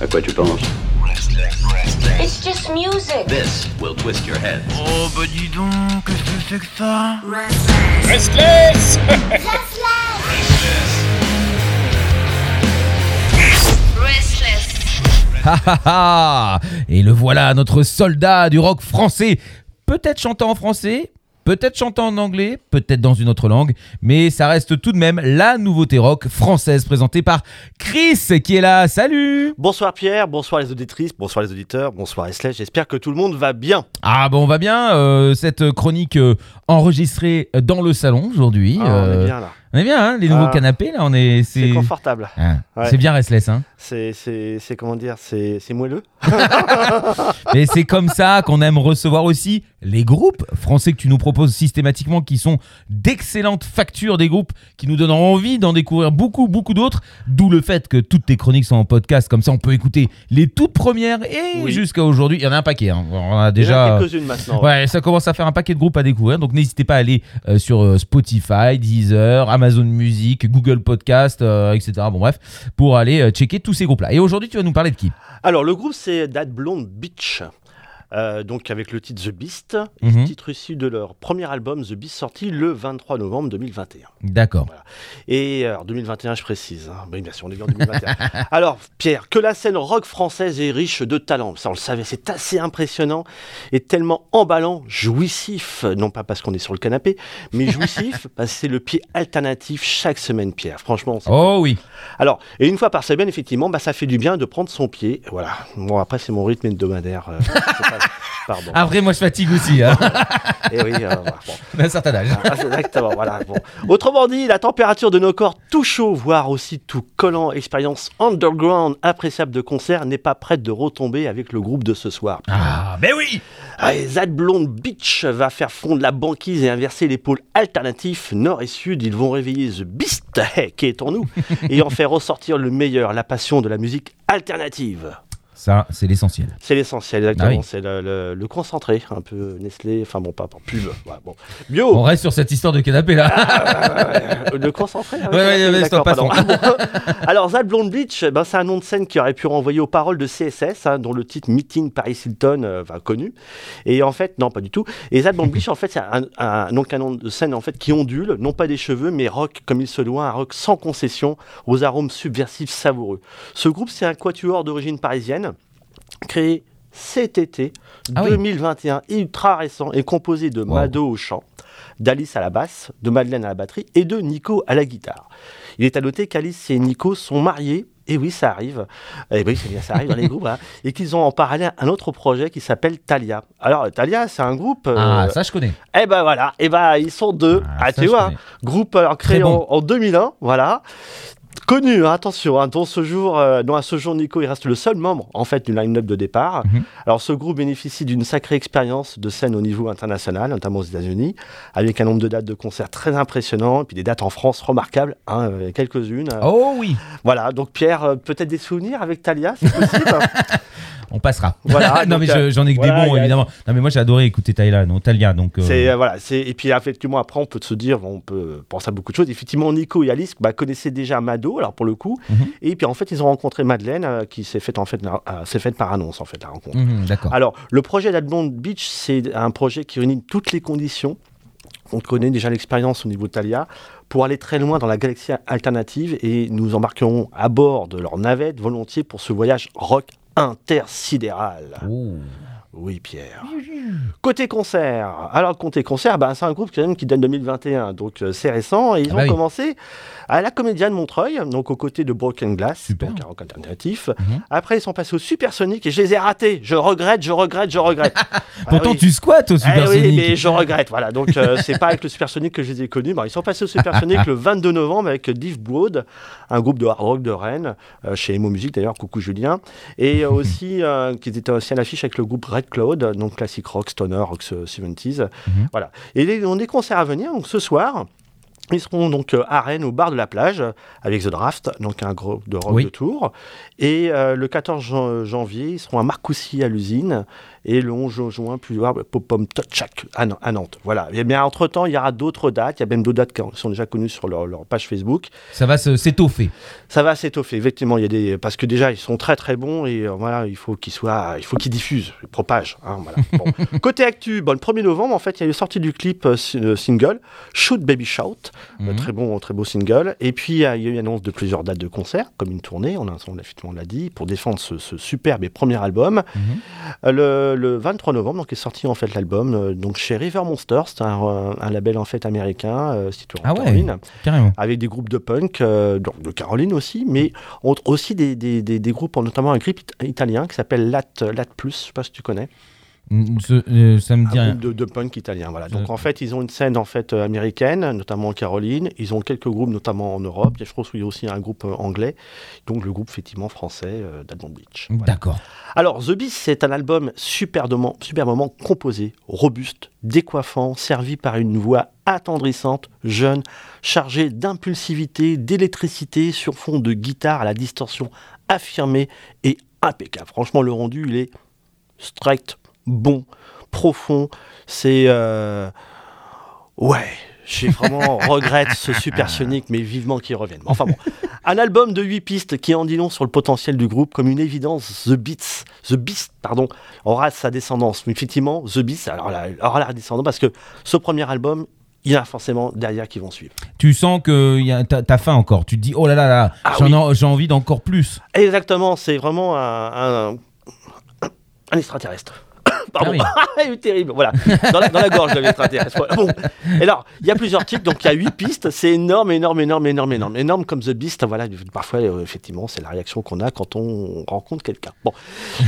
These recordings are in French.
À quoi tu penses It's just music. This will twist your head. Oh bah dis donc, qu'est-ce que c'est que ça Restless Restless. Ha ha ha Et le voilà, notre soldat du rock français. Peut-être chantant en français, peut-être chantant en anglais, peut-être dans une autre langue, mais ça reste tout de même la nouveauté rock française présentée par Chris qui est là. Salut Bonsoir Pierre, bonsoir les auditrices, bonsoir les auditeurs, bonsoir Esley, j'espère que tout le monde va bien. Ah bon, on va bien. euh, cette chronique euh, enregistrée dans le salon aujourd'hui. Ah, on euh, est bien là, on est bien, hein, les nouveaux Ah. canapés là, on est. c'est confortable, Ah, Ouais. C'est bien restless, hein. c'est, comment dire, c'est, moelleux. Et c'est comme ça qu'on aime recevoir aussi les groupes français que tu nous proposes systématiquement, qui sont d'excellentes factures des groupes, qui nous donnent envie d'en découvrir beaucoup, beaucoup d'autres. D'où le fait que toutes tes chroniques sont en podcast, comme ça on peut écouter les toutes premières et Oui. jusqu'à aujourd'hui. Il y en a un paquet, hein. on a Il y en a déjà. quelques-unes maintenant. Ouais, ça commence à faire un paquet de groupes à découvrir. Donc n'hésitez pas à aller euh, sur euh, Spotify, Deezer, Amazon Music, Google Podcast, euh, etc. Bon bref, pour aller euh, checker tous ces groupes-là. Et aujourd'hui, tu vas nous parler de qui? Alors le groupe c'est That Blonde Beach. Euh, donc avec le titre The Beast, Mhm. titre issu de leur premier album The Beast sorti le 23 novembre 2021. D'accord. Et alors 2021 je précise, hein. Ben, bien sûr on est bien en 2021. alors Pierre, que la scène rock française est riche de talent, ça on le savait, c'est assez impressionnant et tellement emballant, jouissif, non pas parce qu'on est sur le canapé, mais jouissif parce que c'est le pied alternatif chaque semaine Pierre, franchement. Oh oui. Alors, et une fois par semaine effectivement, bah, ça fait du bien de prendre son pied, voilà. Bon après c'est mon rythme hebdomadaire. euh, Pardon. Après, moi, je fatigue aussi, hein, Et oui, euh, bon. un certain âge. Ah, Exactement, voilà. Bon. Autrement dit, la température de nos corps tout chaud, voire aussi tout collant, expérience underground appréciable de concert n'est pas prête de retomber avec le groupe de ce soir. Ah, ben oui Allez, Zad Blonde Beach va faire fondre la banquise et inverser les pôles alternatifs nord et sud. Ils vont réveiller The Beast, qui est en nous, et en faire ressortir le meilleur, la passion de la musique alternative. Ça, c'est l'essentiel. C'est l'essentiel, exactement. Ah oui. C'est le, le- le concentré, un peu Nestlé, enfin bon, pas, pas pub. bon. On Bio reste sur cette histoire de canapé, là. Euh, Le concentré là, Ouais, ouais, ouais, stop, passons. Alors, Zad Blonde Beach, ben, c'est un nom de scène qui aurait pu renvoyer aux paroles de CSS, hein, dont le titre Meeting Paris Hilton, euh, enfin, connu. Et en fait, non, pas du tout. Et Zad Blonde Beach, en fait, c'est un, un- donc un nom de scène en fait, qui ondule, non pas des cheveux, mais rock comme il se doit, un rock sans concession, aux arômes subversifs savoureux. Ce groupe, c'est un quatuor d'origine parisienne, créé cet été Ah oui. 2021, ultra récent, et composé de Wow. Mado au chant, d'Alice à la basse, de Madeleine à la batterie et de Nico à la guitare. Il est à noter qu'Alice et Nico sont mariés, et oui, ça arrive, et oui, c'est bien, ça arrive dans les groupes, hein, et qu'ils ont en parallèle un autre projet qui s'appelle Talia. Alors, Talia, c'est un groupe. euh, Ah, ça, je connais. eh ben voilà, et ben ils sont deux. Ah, Ah, ça, tu je vois, connais. groupe alors, créé bon. en, en 2001, voilà. Connu, hein, attention, hein, dont, ce jour, euh, dont à ce jour Nico il reste le seul membre en fait du line-up de départ. Mhm. Alors ce groupe bénéficie d'une sacrée expérience de scène au niveau international, notamment aux États-Unis, avec un nombre de dates de concerts très impressionnant, et puis des dates en France remarquables, hein, euh, quelques-unes. Oh oui, Voilà, donc Pierre, euh, peut-être des souvenirs avec Talia, c'est possible on passera. Voilà, non, mais je- j'en ai que voilà, des bons, a- évidemment. Non, mais moi, j'ai adoré écouter Talia, donc... euh, euh, voilà, et puis effectivement après on peut se dire, on peut penser à beaucoup de choses. Effectivement, Nico et Alice bah, connaissaient déjà Mado, alors pour le coup, Mhm. et puis en fait ils ont rencontré Madeleine, euh, qui s'est faite en fait, euh, s'est faite par annonce en fait la rencontre. mhm. Alors le projet d'Admond Beach, c'est un projet qui réunit toutes les conditions. On connaît déjà l'expérience au niveau de Thalia pour aller très loin dans la galaxie alternative et nous embarquerons à bord de leur navette volontiers pour ce voyage rock intersidéral. Oui, Pierre. Côté concert. Alors, côté concert, bah, c'est un groupe quand même qui date de 2021, donc euh, c'est récent. Et ils Ah ont bah oui. commencé à la Comédia de Montreuil, donc aux côtés de Broken Glass, Super. donc un rock alternatif. Mhm. Après, ils sont passés au Supersonic et je les ai ratés. Je regrette, je regrette, je regrette. Ah Pourtant, oui. tu squattes au Eh Supersonic. oui, mais je regrette. Voilà, donc euh, c'est pas avec le Supersonic que je les ai connus. Ils sont passés au Supersonic le 22 novembre avec Div Broad, un groupe de hard rock de Rennes, euh, chez Emo Music d'ailleurs, coucou Julien, et aussi euh, qui était aussi à l'affiche avec le groupe Red Cloud, donc classique rock, stoner, rock 70s. Mhm. Voilà. Et les, on a des concerts à venir. Donc ce soir. Ils seront donc euh, à Rennes au bar de la plage avec The Draft, donc un groupe de rock Oui. de tour. Et euh, le 14 jan- janvier, ils seront à Marcoussis à l'usine. Et le 11 juin, plus tard, Pop-Pom Touchak à, à Nantes. Voilà. Et bien, entre-temps, il y aura d'autres dates. Il y a même d'autres dates qui sont déjà connues sur leur, leur page Facebook. Ça va s'étoffer. Ça va s'étoffer, effectivement. Il y a des... Parce que déjà, ils sont très très bons et euh, voilà, il faut qu'ils soient... il faut qu'ils diffusent, ils propagent. hein, voilà. Bon. Côté actu, bon, le 1er novembre, en fait, il y a eu sortie du clip euh, euh, single, Shoot Baby Shout. Mhm. très bon, très beau single. Et puis, il y a eu annonce de plusieurs dates de concerts, comme une tournée, on, l'a, effectivement, on l'a dit, pour défendre ce, ce superbe et premier album. Mhm. Le, le 23 novembre, donc, est sorti en fait l'album euh, donc chez River Monsters, c'est un, euh, un label en fait américain, euh, situé en Ah ouais. Caroline, Carrément. avec des groupes de punk, donc de Caroline aussi, mais aussi des, des, des, des groupes, notamment un groupe it- italien qui s'appelle Lat, Lat Plus, je sais pas si tu connais ça me dit un groupe de, de punk italien. Voilà. Donc en fait, ils ont une scène en fait euh, américaine, notamment en Caroline. Ils ont quelques groupes, notamment en Europe. Et je pense qu'il y a aussi un groupe euh, anglais. Donc le groupe effectivement français euh, d'Admont Beach. Voilà. D'accord. Alors The Beast, c'est un album superbement, superbement composé, robuste, décoiffant, servi par une voix attendrissante, jeune, chargée d'impulsivité, d'électricité sur fond de guitare à la distorsion affirmée et impeccable. Franchement, le rendu, il est strict, bon, profond. C'est euh, ouais. J'ai vraiment regrette ce super sonic, mais vivement qu'il revienne. Enfin bon, un album de 8 pistes qui en dit long sur le potentiel du groupe, comme une évidence, The Beats, The Beast, pardon, aura sa descendance. Mais effectivement, The Beast, alors là, aura la descendance parce que ce premier album, il y a forcément derrière qui vont suivre. Tu sens que t'as faim encore. Tu te dis, oh là là là, Ah oui. j'ai envie d'encore plus. Exactement, c'est vraiment un, un, un extraterrestre. Pardon, il est terrible, voilà, dans la, dans la gorge de l'extraterrestre. Bon. Et alors, il y a plusieurs titres, donc il y a huit pistes, c'est énorme, énorme, énorme, énorme, énorme, énorme comme The Beast. Voilà, parfois, euh, effectivement, c'est la réaction qu'on a quand on rencontre quelqu'un. Bon,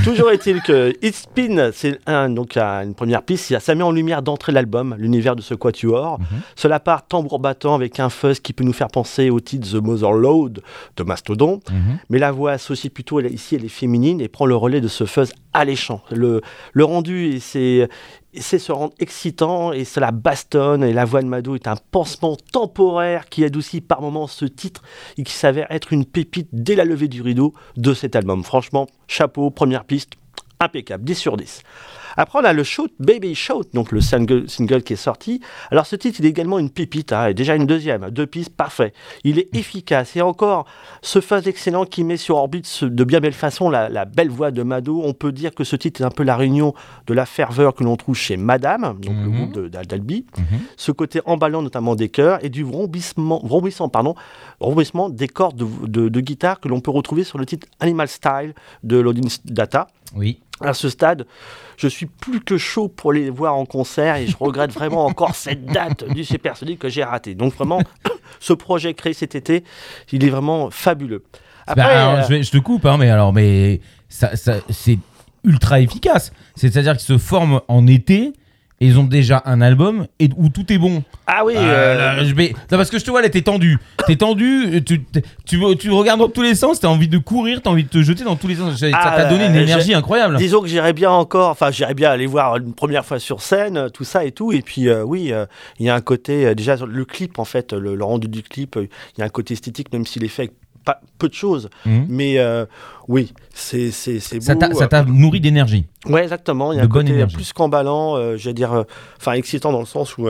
toujours est-il que It's Spin, c'est un, donc une première piste, ça met en lumière d'entrée l'album, l'univers de ce quatuor. Cela part tambour battant avec un fuzz qui peut nous faire penser au titre The Mother Load de Mastodon. Mhm. Mais la voix associe plutôt, elle, ici, elle est féminine et prend le relais de ce fuzz alléchant. Le, le rendu, et c'est c'est se rendre excitant et cela bastonne. Et la voix de Mado est un pansement temporaire qui adoucit par moments ce titre et qui s'avère être une pépite dès la levée du rideau de cet album. Franchement, chapeau, première piste, impeccable, 10 sur 10. Après, on a le Shout Baby Shout, donc le single, single qui est sorti. Alors, ce titre, il est également une pépite, hein, et déjà une deuxième, deux pistes, parfait. Il est efficace et encore ce phase excellent qui met sur orbite de bien belle façon la, la belle voix de Mado. On peut dire que ce titre est un peu la réunion de la ferveur que l'on trouve chez Madame, donc le Mhm. groupe d'Albi. Mhm. Ce côté emballant notamment des chœurs et du vrombissement, vrombissant, pardon, vrombissement des cordes de, de- de guitare que l'on peut retrouver sur le titre Animal Style de Loading Data. Oui. À ce stade, je suis plus que chaud pour les voir en concert et je regrette vraiment encore cette date du Supersonic que j'ai ratée. Donc vraiment, ce projet créé cet été, il est vraiment fabuleux. Après, Bah, alors, euh, je, vais- je te coupe, hein, mais alors, mais ça, ça- c'est ultra efficace. C'est-à-dire qu'ils se forment en été et ils ont déjà un album et, où tout est bon. ah oui, Ah, euh, je vais- Non, parce que je te vois là, t'es tendu. T'es tendu, tu, tu, tu regardes dans tous les sens, t'as envie de courir, t'as envie de te jeter dans tous les sens. Ça Ah, t'a donné une énergie incroyable. Disons que j'irais bien encore, enfin j'irais bien aller voir une première fois sur scène, euh, tout ça et tout. Et puis euh, oui, il y a un côté, déjà le clip en fait, le, le rendu du clip, il y a un côté esthétique même s'il est fait avec pas, peu de choses. Mhm. Mais euh, oui, c'est c'est c'est beau. Ça t'a- t'a nourri d'énergie. Ouais, exactement. Il y a de un bonne côté énergie. plus qu'emballant, euh, j'allais dire, euh, enfin excitant dans le sens où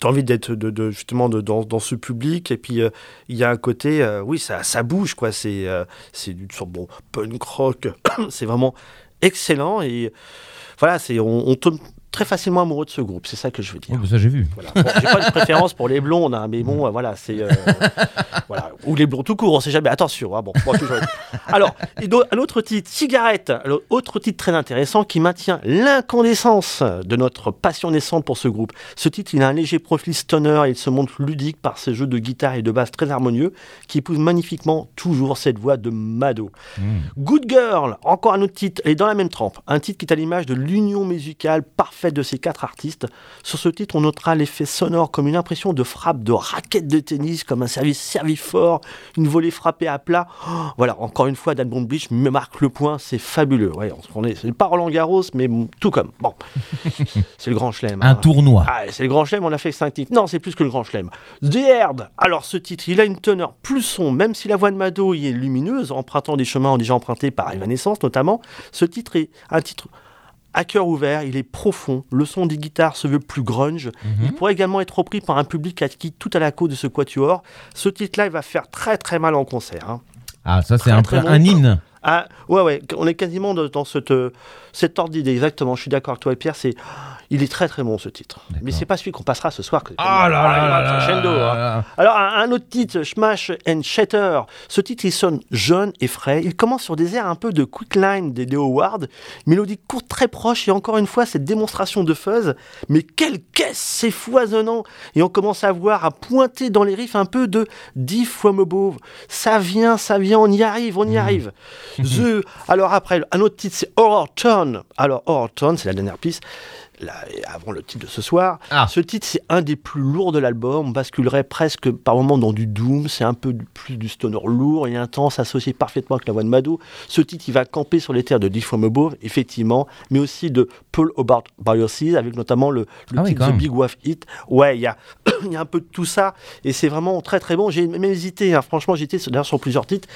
tu as envie d'être de, de- justement de, dans, dans ce public. Et puis euh, il y a un côté, euh, oui, ça, ça bouge, quoi. C'est euh, c'est une sorte bon punk rock. c'est vraiment excellent. Et voilà, c'est on, on tombe très facilement amoureux de ce groupe. C'est ça que je veux dire. Bah, ça, j'ai vu. Voilà. Bon, j'ai pas de préférence pour les blondes, hein, mais bon, euh, voilà, c'est. euh, voilà. Ou les blonds tout court, on sait jamais. Attention, hein, bon. moi, toujours- Alors, et donc, un autre titre, Cigarette, autre titre très intéressant qui maintient l'incandescence de notre passion naissante pour ce groupe. Ce titre, il a un léger profil stoner et il se montre ludique par ses jeux de guitare et de basse très harmonieux qui épousent magnifiquement toujours cette voix de Mado. Good Girl, encore un autre titre, et dans la même trempe. Un titre qui est à l'image de l'union musicale parfaite de ces quatre artistes. Sur ce titre, on notera l'effet sonore comme une impression de frappe de raquette de tennis, comme un service servi fort, une volée frappée à plat. Oh, voilà, encore une fois, Dan Brown Beach me marque le point, c'est fabuleux. Ouais, on, est, c'est pas Roland Garros, mais tout comme. Bon, c'est le grand chelem. Un hein. tournoi. Ah, c'est le grand chelem, on a fait 5 titres. Non, c'est plus que le grand chelem. The Herd. Alors, ce titre, il a une teneur plus sombre, même si la voix de Mado y est lumineuse, empruntant des chemins déjà empruntés par Evanescence notamment. Ce titre est un titre à cœur ouvert, il est profond. Le son des guitares se veut plus grunge. Mhm. Il pourrait également être repris par un public acquis tout à la cause de ce quatuor. Ce titre-là, il va faire très très mal en concert. hein. Ah, ça, c'est un, très peu bon. un hymne. Ah, ouais, ouais, on est quasiment dans cette, euh, cet ordre d'idée, exactement. Je suis d'accord avec toi et Pierre, c'est, il est très très bon ce titre. Mais c'est pas celui qu'on passera ce soir. que- Ah là Ah, là là hein. Alors, un, autre titre, Smash and Shatter. Ce titre, il sonne jeune et frais. Il commence sur des airs un peu de quick line des Leo Ward. Mélodie courte, très proche. Et encore une fois, cette démonstration de fuzz. Mais quelle caisse, c'est foisonnant. Et on commence à voir, à pointer dans les riffs un peu de Deep From Above. Ça vient, ça vient, on y arrive, on y arrive. The... Alors après, un autre titre, c'est Horror Turn. Alors, Horror Turn, c'est la dernière piste. Là, avant le titre de ce soir. Ah. Ce titre, c'est un des plus lourds de l'album. On basculerait presque par moments dans du doom. C'est un peu du- plus du stoner lourd et intense, associé parfaitement avec la voix de Mado. Ce titre, il va camper sur les terres de Deep From Above, effectivement, mais aussi de By Your Seas, avec notamment le, le Ah titre The. Big Wave Hit. Ouais, il y a, il y a un peu de tout ça et c'est vraiment très très bon. J'ai même hésité, hein. franchement, j'ai hésité d'ailleurs sur plusieurs titres.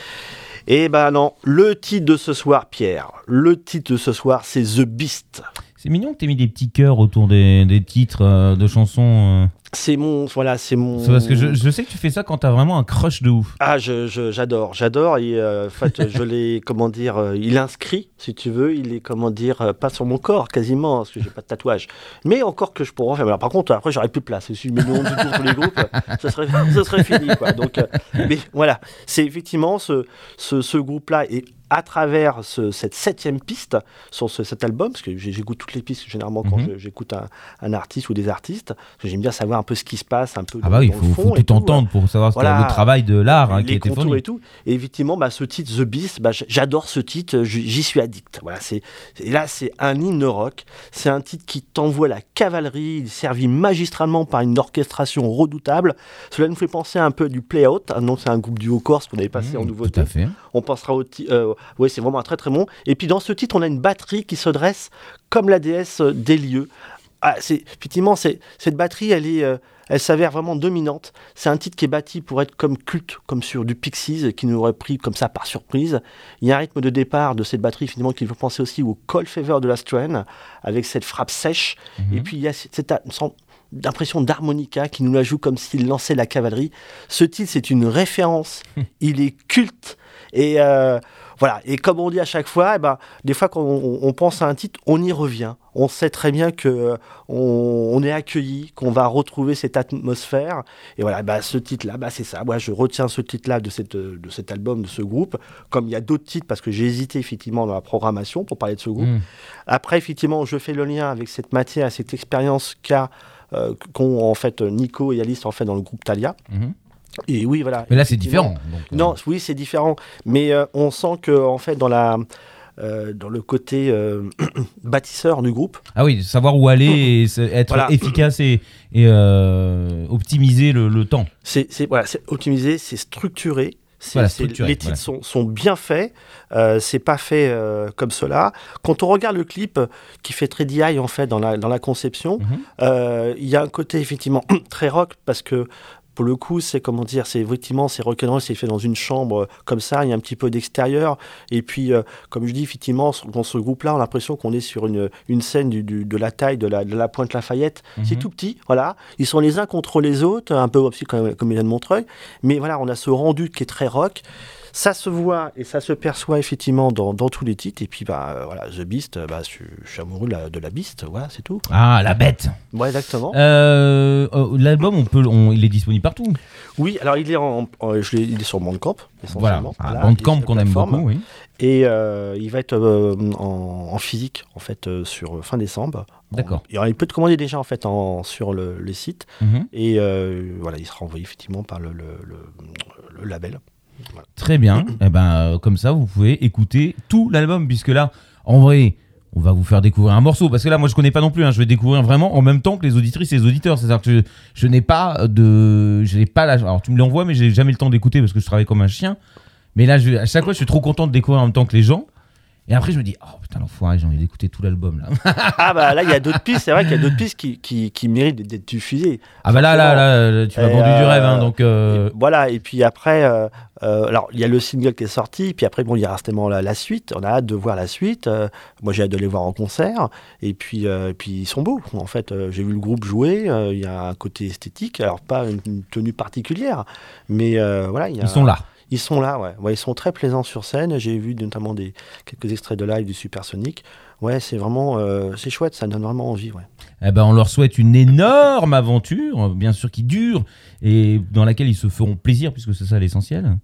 Et ben non, le titre de ce soir, Pierre, le titre de ce soir, c'est The Beast. C'est mignon que t'aies mis des petits cœurs autour des, des titres euh, de chansons. euh. C'est mon, voilà, c'est mon. C'est parce que je, je sais que tu fais ça quand t'as vraiment un crush de ouf. Ah, je- je- j'adore, j'adore. Et euh, en fait, je l'ai, comment dire, euh, il inscrit, si tu veux, il est, comment dire, euh, pas sur mon corps quasiment, parce que j'ai pas de tatouage. Mais encore que je pourrais en faire. Alors, par contre, après, j'aurais plus de place. Si je mets le nom du tout sur les groupes, ce serait, ce serait fini, quoi. Donc, mais voilà, c'est effectivement ce, ce, ce groupe-là et à travers ce- cette septième piste sur ce- cet album, parce que j'écoute toutes les pistes généralement quand Mhm. j'écoute un, un artiste ou des artistes, parce que j'aime bien savoir un peu ce qui se passe, un peu Ah bah oui, il faut, faut tout tout, entendre pour savoir Voilà. le travail de l'art hein, qui a été fourni. et tout. Et effectivement, bah, ce titre, The Beast, bah, j'adore ce titre, j- j'y suis addict. Voilà, c'est, et là, c'est un hymne rock. C'est un titre qui t'envoie la cavalerie, il est servi magistralement par une orchestration redoutable. Cela nous fait penser un peu du Play Out, hein, donc c'est un groupe duo corse qu'on avait passé en Mmh, nouveauté. Tout à fait. On pensera au titre. Oui, c'est vraiment un très très bon. Et puis dans ce titre, on a une batterie qui se dresse comme la déesse euh, des lieux. Ah, c'est, effectivement, c'est, cette batterie, elle est. euh, elle s'avère vraiment dominante. C'est un titre qui est bâti pour être comme culte, comme sur du Pixies, qui nous aurait pris comme ça par surprise. Il y a un rythme de départ de cette batterie, finalement, qui fait penser aussi au Cold Fever de la Strain, avec cette frappe sèche. Mhm. Et puis il y a cette cette d'impression d'harmonica qui nous la joue comme s'il lançait la cavalerie. Ce titre, c'est une référence. il est culte. Et euh, voilà. Et comme on dit à chaque fois, eh ben, des fois quand on, on pense à un titre, on y revient. On sait très bien que euh, on, on est accueilli, qu'on va retrouver cette atmosphère. Et voilà, bah, ce titre-là, bah, c'est ça. Moi, je retiens ce titre-là de, cette, de cet album, de ce groupe. Comme il y a d'autres titres, parce que j'ai hésité effectivement dans la programmation pour parler de ce groupe. Mmh. Après, effectivement, je fais le lien avec cette matière, cette expérience qu'a euh, qu'ont en fait Nico et Alice en fait dans le groupe Talia. Mhm. Et oui, voilà. Mais là, c'est différent. donc, euh, Non, oui, c'est différent. Mais euh, on sent que en fait dans la euh, dans le côté bâtisseur du groupe, Ah oui, savoir où aller et être Voilà. efficace et, et, optimiser le, le temps. c'est voilà, c'est optimisé, c'est structuré. Voilà, les titres sont, sont bien faits, c'est pas fait comme cela. Quand on regarde le clip qui fait très DI en fait dans la, dans la conception, Mhm. Il y a un côté effectivement très rock parce que pour le coup, c'est comment dire, c'est effectivement c'est rock'n'roll, c'est fait dans une chambre euh, comme ça, il y a un petit peu d'extérieur et puis euh, comme je dis effectivement dans ce groupe-là, on a l'impression qu'on est sur une, une scène du, du- de la taille de la, de la pointe Lafayette. C'est Mhm. tout petit, voilà. Ils sont les uns contre les autres, un peu aussi comme, comme Hélène Montreuil, mais voilà, on a ce rendu qui est très rock. Ça se voit et ça se perçoit effectivement dans, dans tous les titres. Et puis, bah, euh, voilà, The Beast, euh, bah, je, je suis amoureux de la, de la Beast, voilà, c'est tout. Ah, la bête Ouais, exactement. Euh, euh, L'album, on peut, on- il est disponible partout. Oui, alors il est, en, en- je l'ai- il est sur Bandcamp, essentiellement. Voilà, Bandcamp qu'on aime beaucoup, oui. Et euh, il va être en, en physique, en fait, sur fin décembre. D'accord. Il peut te commander déjà, en fait, en, sur le, les sites. Mhm. Et euh, voilà, il sera envoyé, effectivement, par le, le, le- le Très bien. Eh ben, euh, comme ça, vous pouvez écouter tout l'album, puisque là, en vrai, on va vous faire découvrir un morceau. Parce que là, moi, je connais pas non plus. hein. Je vais découvrir vraiment en même temps que les auditrices et les auditeurs. C'est-à-dire que je, je n'ai pas de, je n'ai pas la. Alors, tu me l'envoies, mais j'ai jamais le temps d'écouter parce que je travaille comme un chien. Mais là, je, à chaque fois, je suis trop content de découvrir en même temps que les gens. Et après, je me dis, oh putain, l'enfoiré, j'ai envie d'écouter tout l'album là. Ah bah là, il y a d'autres pistes. C'est vrai qu'il y a d'autres pistes qui, qui, qui méritent d'être diffusées. Ah bah là, là, là, tu m'as vendu du euh, rêve, hein, donc. euh, Et Voilà, et puis après, euh, euh, alors il y a le single qui est sorti, puis après, bon, il y a forcément la, la suite. On a hâte de voir la suite. Euh, moi, j'ai hâte de les voir en concert. Et puis, euh, et puis ils sont beaux. En fait, euh, j'ai vu le groupe jouer. euh, Il y a un côté esthétique, alors pas une, une tenue particulière, mais euh, voilà. il y a- Ils sont là. Ils sont là, ouais. ouais. Ils sont très plaisants sur scène. J'ai vu notamment des, quelques extraits de live du Supersonic. Ouais, c'est vraiment, euh, c'est chouette. Ça donne vraiment envie, ouais. Eh ben, on leur souhaite une énorme aventure, bien sûr qui dure, et dans laquelle ils se feront plaisir, puisque c'est ça l'essentiel.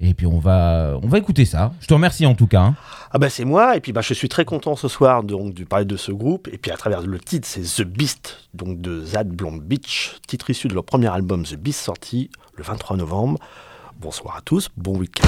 Et puis on va, on va écouter ça. Je te remercie en tout cas. hein. Ah bah c'est moi, et puis bah, je suis très content ce soir donc, de parler de ce groupe, et puis à travers le titre, c'est The Beast, donc de Zad Blonde Beach, titre issu de leur premier album The Beast sorti le 23 novembre. Bonsoir à tous, bon week-end.